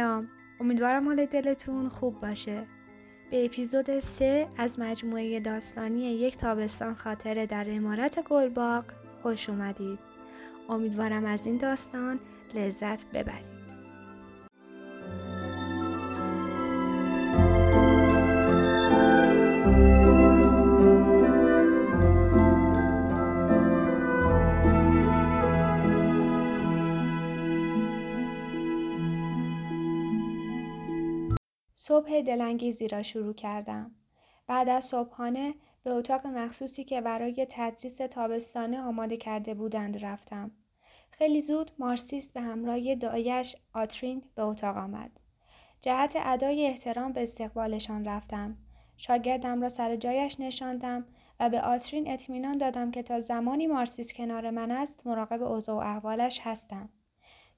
سلام. امیدوارم حال دلتون خوب باشه. به اپیزود 3 از مجموعه داستانی یک تابستان خاطره در امارت گلباغ خوش اومدید. امیدوارم از این داستان لذت ببرید. صبح دلانگیزی را شروع کردم. بعد از صبحانه به اتاق مخصوصی که برای تدریس تابستانه آماده کرده بودند رفتم. خیلی زود مارسیس به همراه دایش آترین به اتاق آمد. جهت ادای احترام به استقبالشان رفتم. شاگردم را سر جایش نشاندم و به آترین اطمینان دادم که تا زمانی مارسیس کنار من است مراقب اوضاع و احوالش هستم.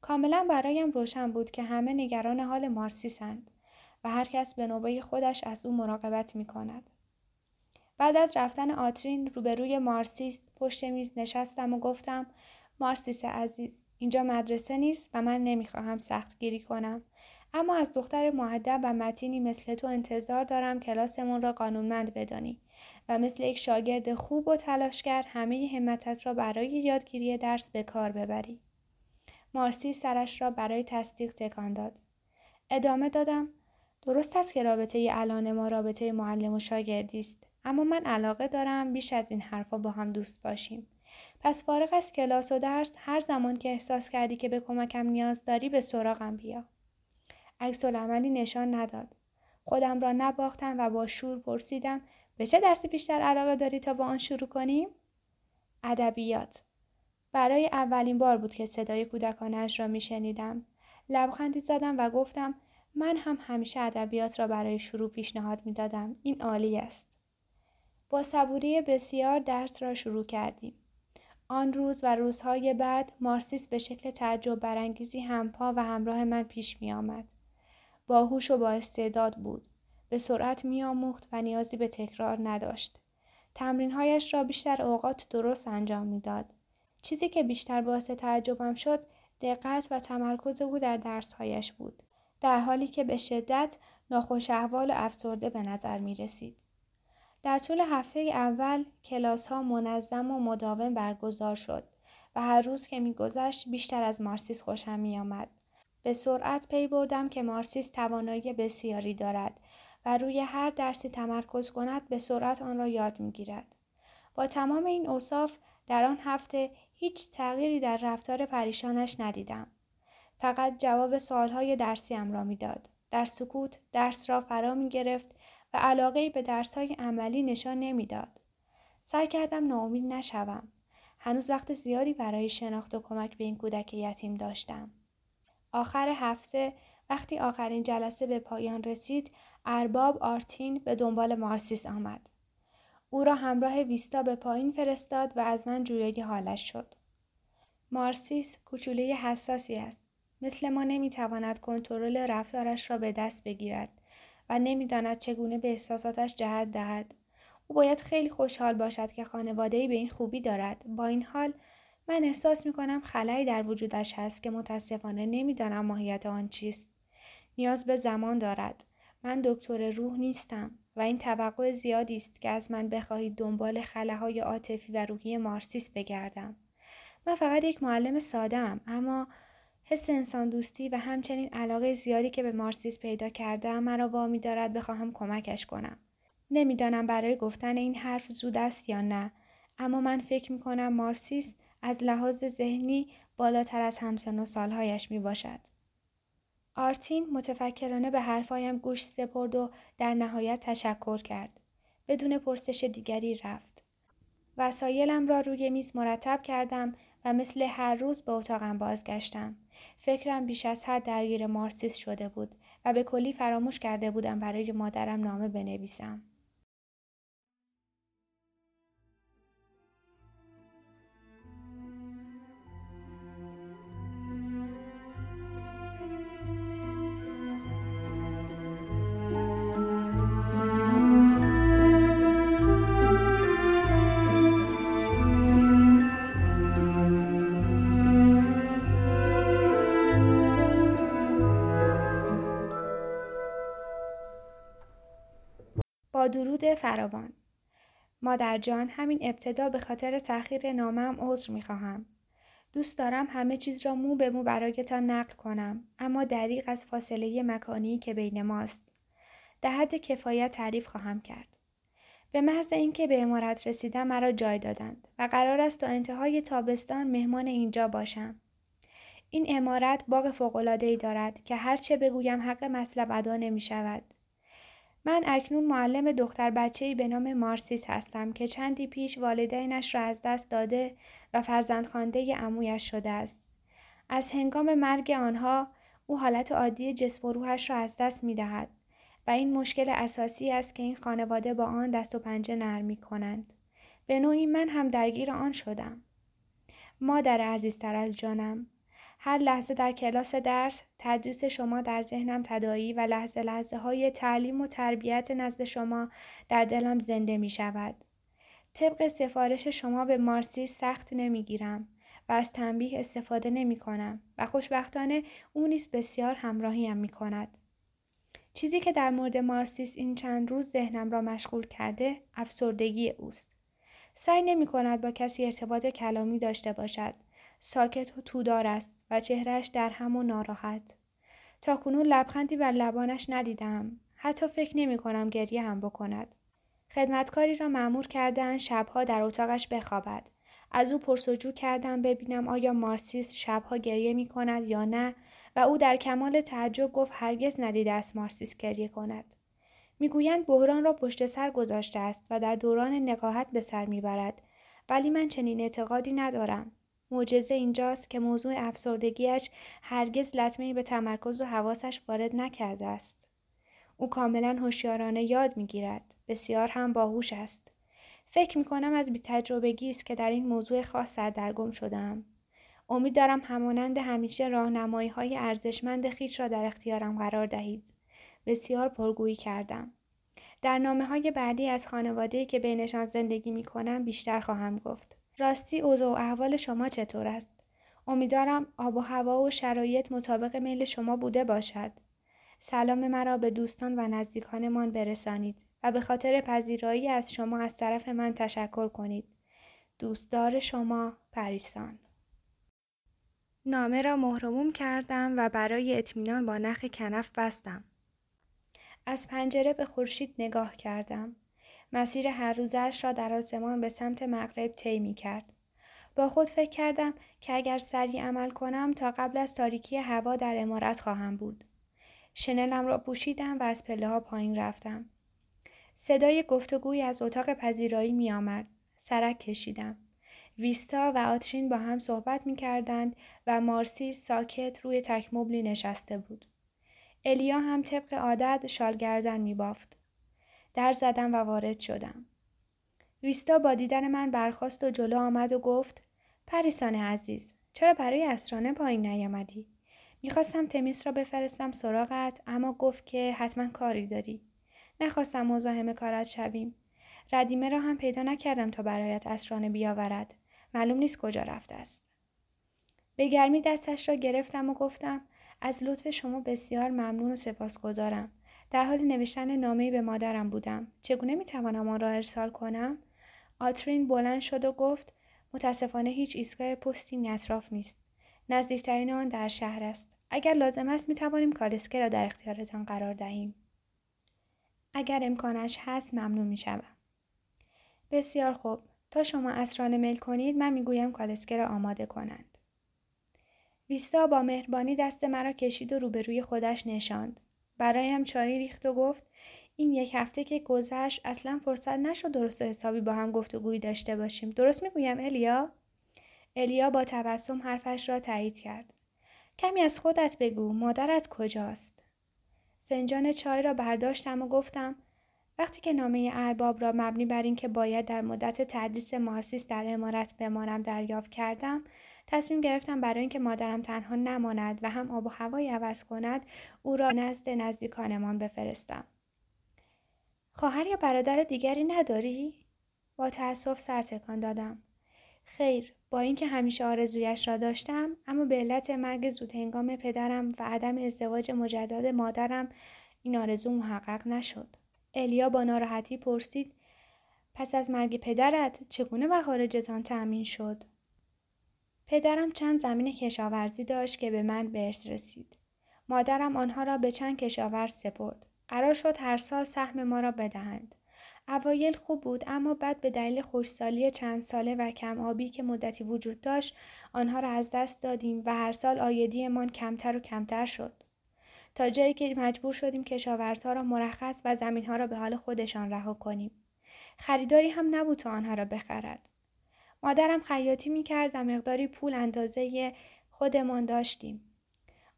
کاملا برایم روشن بود که همه نگران حال مارسیسند. و هر کس به نوبه خودش از او مراقبت می کند. بعد از رفتن آترین روبروی مارسیس پشت میز نشستم و گفتم مارسیس عزیز اینجا مدرسه نیست و من نمی‌خواهم سخت گیری کنم اما از دختر معدب و متینی مثل تو انتظار دارم کلاسمون را قانونمند بدانی و مثل یک شاگرد خوب و تلاشگر همه همتت را برای یادگیری درس به کار ببری. مارسی سرش را برای تصدیق تکان داد. ادامه دادم درست است که رابطه الان ما رابطه معلم و شاگردی است. اما من علاقه دارم بیش از این حرفا با هم دوست باشیم. پس فارغ از کلاس و درس هر زمان که احساس کردی که به کمکم نیاز داری به سراغم بیا. عکس عملی نشان نداد. خودم را نباختم و با شور پرسیدم به چه درسی بیشتر علاقه داری تا با آن شروع کنیم؟ ادبیات. برای اولین بار بود که صدای کودکانش را میشنیدم. لبخندی زدم و گفتم من هم همیشه ادبیات را برای شروع پیشنهاد می دادم. این عالی است. با صبوری بسیار درس را شروع کردیم. آن روز و روزهای بعد مارسیس به شکل تعجب برانگیزی همپا و همراه من پیش می آمد. باهوش و با استعداد بود. به سرعت می آموخت و نیازی به تکرار نداشت. تمرینهایش را بیشتر اوقات درست انجام می‌داد. چیزی که بیشتر باعث تعجبم شد دقت و تمرکز او در درسهایش بود. در حالی که به شدت ناخوش احوال و افسرده به نظر می رسید. در طول هفته اول کلاس ها منظم و مداوم برگزار شد و هر روز که میگذشت بیشتر از مارسیس خوشم می آمد. به سرعت پی بردم که مارسیس توانایی بسیاری دارد و روی هر درسی تمرکز کند به سرعت آن را یاد می گیرد. با تمام این اوصاف در آن هفته هیچ تغییری در رفتار پریشانش ندیدم. فقط جواب سوالهای درسیم را می‌داد. در سکوت درس را فرا می گرفت و علاقه به درسهای عملی نشان نمی‌داد. سعی کردم ناامید نشوم. هنوز وقت زیادی برای شناخت و کمک به این کودک یتیم داشتم. آخر هفته وقتی آخرین جلسه به پایان رسید ارباب آرتین به دنبال مارسیس آمد. او را همراه ویستا به پایین فرستاد و از من جویای حالش شد. مارسیس کوچوله حساسی است. مثل ما نمی‌تواند کنترل رفتارش را به دست بگیرد و نمی‌داند چگونه به احساساتش جهت دهد. او باید خیلی خوشحال باشد که خانوادهای به این خوبی دارد. با این حال من احساس می کنم خلایی در وجودش هست که متاسفانه نمی‌دانم ماهیت آن چیست. نیاز به زمان دارد. من دکتر روح نیستم و این توقع زیادی است که از من بخواهید دنبال خلاهای عاطفی و روحی مارسیس بگردم. من فقط یک معلم ساده اما حس انسان دوستی و همچنین علاقه زیادی که به مارسیس پیدا کرده مرا وامی دارد بخواهم کمکش کنم. نمی‌دانم برای گفتن این حرف زود است یا نه اما من فکر می کنم مارسیس از لحاظ ذهنی بالاتر از همسن و سالهایش می باشد. آرتین متفکرانه به حرفایم گوش سپرد و در نهایت تشکر کرد. بدون پرسش دیگری رفت. وسایلم را روی میز مرتب کردم و مثل هر روز به اتاقم بازگشتم. فکرم بیش از حد درگیر مارسیس شده بود و به کلی فراموش کرده بودم برای مادرم نامه بنویسم. درود فراوان. مادر جان همین ابتدا به خاطر تأخیر نامم عذر می‌خواهم. دوست دارم همه چیز را مو به مو برایتان نقل کنم اما دریق از فاصله مکانی که بین ماست. در حد کفایت تعریف خواهم کرد. به محض اینکه به امارت رسیدم مرا جای دادند و قرار است تا انتهای تابستان مهمان اینجا باشم. این امارت باغ فوق‌العاده‌ای دارد که هرچه بگویم حق مطلب ادا نمی شود. من اکنون معلم دختر بچه‌ای به نام مارسیس هستم که چندی پیش والدینش را از دست داده و فرزند خانده امویش شده است. از هنگام مرگ آنها او حالت عادی جسم و روحش را از دست می دهد و این مشکل اساسی است که این خانواده با آن دست و پنجه نرم می کنند. به نوعی من هم درگیر آن شدم. مادر عزیزتر از جانم هر لحظه در کلاس درس تدریس شما در ذهنم تدایی و لحظه لحظه های تعلیم و تربیت نزد شما در دلم زنده می شود. طبق سفارش شما به مارسی سخت نمی گیرم و از تنبیه استفاده نمی کنم و خوشبختانه او نیز بسیار همراهیم می کند. چیزی که در مورد مارسیس این چند روز ذهنم را مشغول کرده افسردگی اوست. سعی نمی کند با کسی ارتباط کلامی داشته باشد. ساکت و تودار است و چهرش در هم و ناراحت. تا کنون لبخندی بر لبانش ندیدم. حتی فکر نمی کنم گریه هم بکند. خدمتکاری را معمور کردن شبها در اتاقش بخوابد. از او پرسجو کردم ببینم آیا مارسیس شبها گریه می کند یا نه و او در کمال تعجب گفت هرگز ندیده است مارسیس گریه کند. می‌گویند بحران را پشت سر گذاشته است و در دوران نقاهت به سر می‌برد ولی من چنین اعتقادی ندارم معجزه اینجاست که موضوع افسردگیش هرگز لطمه به تمرکز و حواسش وارد نکرده است. او کاملا هوشیارانه یاد می‌گیرد. بسیار هم باهوش است. فکر می کنم از بیتجربگی است که در این موضوع خاص سردرگم شدم. امید دارم همانند همیشه راهنمایی های ارزشمند خیش را در اختیارم قرار دهید. بسیار پرگویی کردم. در نامه های بعدی از خانواده که بینشان زندگی می کنم بیشتر خواهم گفت. راستی اوضاع و احوال شما چطور است؟ امیدوارم آب و هوا و شرایط مطابق میل شما بوده باشد. سلام مرا به دوستان و نزدیکانمان برسانید و به خاطر پذیرایی از شما از طرف من تشکر کنید. دوستدار شما پریسان نامه را مهرموم کردم و برای اطمینان با نخ کنف بستم. از پنجره به خورشید نگاه کردم. مسیر هر روزش را در آسمان به سمت مغرب طی می کرد. با خود فکر کردم که اگر سریع عمل کنم تا قبل از تاریکی هوا در امارت خواهم بود. شنلم را پوشیدم و از پله ها پایین رفتم. صدای گفتگوی از اتاق پذیرایی می آمد. سرک کشیدم. ویستا و آترین با هم صحبت می کردند و مارسی ساکت روی تک مبلی نشسته بود. الیا هم طبق عادت شالگردن می بافت. در زدم و وارد شدم. ویستا با دیدن من برخواست و جلو آمد و گفت پریسان عزیز چرا برای اسرانه پایین نیامدی؟ می‌خواستم تمیس را بفرستم سراغت اما گفت که حتما کاری داری. نخواستم مزاحم کارت شویم. ردیمه را هم پیدا نکردم تا برایت اسرانه بیاورد. معلوم نیست کجا رفته است. به گرمی دستش را گرفتم و گفتم از لطف شما بسیار ممنون و سپاسگزارم. در حال نوشتن نامه به مادرم بودم. چگونه می توانم آن را ارسال کنم؟ آترین بلند شد و گفت متاسفانه هیچ ایستگاه پستی این اطراف نیست. نزدیکترین آن در شهر است. اگر لازم است می توانیم کالسکه را در اختیارتان قرار دهیم. اگر امکانش هست ممنون می شوم. بسیار خوب. تا شما اسرانه میل کنید من می‌گویم کالسکه را آماده کنند. ویستا با مهربانی دست مرا کشید و روبروی خودش نشاند. برایم چایی ریخت و گفت این یک هفته که گذشت اصلا فرصت نشد درست حسابی با هم گفتگویی داشته باشیم. درست می‌گویم الیا؟ الیا با تبسم حرفش را تایید کرد. کمی از خودت بگو مادرت کجاست؟ فنجان چای را برداشتم و گفتم وقتی که نامه ارباب را مبنی بر اینکه باید در مدت تدریس مارسیس در امارت بمانم دریافت کردم تصمیم گرفتم برای اینکه مادرم تنها نماند و هم آب و هوایی عوض کند او را نزد نزدیکانمان بفرستم. خواهر یا برادر دیگری نداری؟ با تأسف سر تکان دادم. خیر با اینکه همیشه آرزویش را داشتم اما به علت مرگ زود هنگام پدرم و عدم ازدواج مجدد مادرم این آرزو محقق نشد. الیا با ناراحتی پرسید پس از مرگ پدرت چگونه مخارجتان تأمین شد؟ پدرم چند زمین کشاورزی داشت که به من برس رسید. مادرم آنها را به چند کشاورز سپرد. قرار شد هر سال سهم ما را بدهند. اوایل خوب بود اما بعد به دلیل خوشسالی چند ساله و کم آبی که مدتی وجود داشت آنها را از دست دادیم و هر سال آیدیمان کمتر و کمتر شد. تا جایی که مجبور شدیم کشاورزها را مرخص و زمینها را به حال خودشان رها کنیم. خریداری هم نبود تا آنها را بخرد. مادرم خیاطی می کرد و مقداری پول اندازه خودمان داشتیم.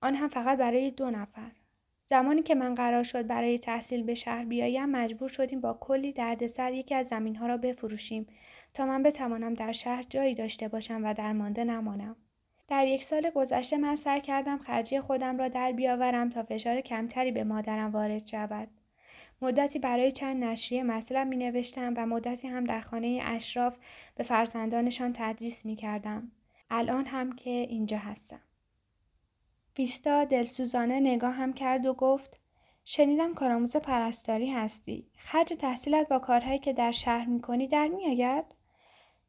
آن هم فقط برای دو نفر. زمانی که من قرار شد برای تحصیل به شهر بیایم مجبور شدیم با کلی دردسر یکی از زمین ها را بفروشیم تا من بتوانم در شهر جایی داشته باشم و درمانده نمانم. در یک سال گذشته من سعی کردم خرجی خودم را در بیاورم تا فشار کمتری به مادرم وارد شود. مدتی برای چند نشریه مطلب می نوشتم و مدتی هم در خانه اشراف به فرزندانشان تدریس می کردم. الان هم که اینجا هستم. ویستا دلسوزانه نگاه هم کرد و گفت شنیدم کارآموز پرستاری هستی. خرج تحصیلت با کارهایی که در شهر می‌کنی در میآید؟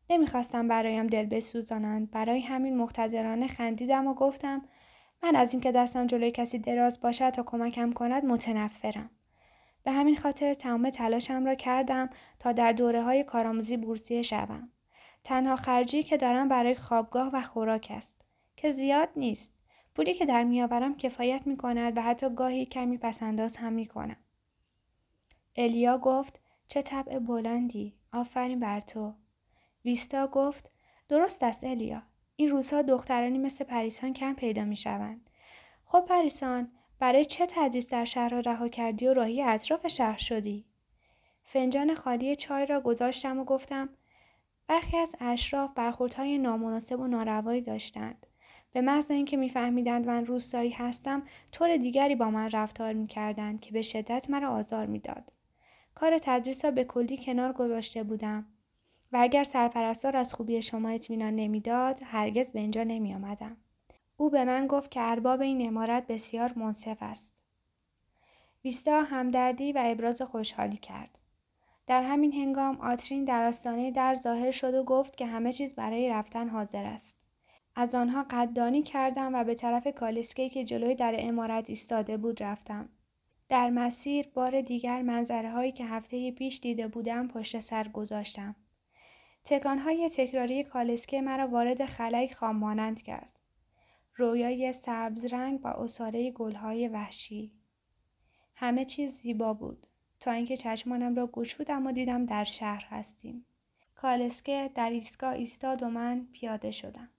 نمی‌خواستم برایم دل بسوزانند. برای همین مقتدرانه خندیدم و گفتم من از اینکه دستم جلوی کسی دراز باشد تا کمکم کند متنفرم. به همین خاطر تمام تلاشم را کردم تا در دوره های کارآموزی بورسیه شوم. تنها خرجی که دارم برای خوابگاه و خوراک است که زیاد نیست. پولی که در میآورم کفایت می کند و حتی گاهی کمی پسنداز هم می کنم. الیا گفت چه طبع بلندی آفرین بر تو ویستا گفت درست است الیا این روزها دخترانی مثل پریسان کم پیدا می شوند. خب پریسان برای چه تدریس در شهر را رها کردی و راهی اطراف شهر شدی؟ فنجان خالی چای را گذاشتم و گفتم برخی از اشراف برخوردهای نامناسب و ناروایی داشتند. به محض اینکه میفهمیدند من روستایی هستم طور دیگری با من رفتار می‌کردند که به شدت مرا آزار می‌داد کار تدریس را به کلی کنار گذاشته بودم و اگر سرپرستار از خوبی شما اطمینان نمی‌داد هرگز به اینجا نمی آمدم. او به من گفت که ارباب این امارت بسیار منصف است. ویستا همدردی و ابراز خوشحالی کرد. در همین هنگام آترین در آستانه در ظاهر شد و گفت که همه چیز برای رفتن حاضر است. از آنها قدردانی کردم و به طرف کالسکه که جلوی در امارت ایستاده بود رفتم. در مسیر بار دیگر منظره هایی که هفته پیش دیده بودم پشت سر گذاشتم. تکانهای تکراری کالسکه مرا وارد خلای خام کرد. رویای سبز رنگ و اصاره گلهای وحشی. همه چیز زیبا بود تا اینکه چشمانم را گشودم و دیدم در شهر هستیم. کالسکه در ایستگاه ایستاد و من پیاده شدم.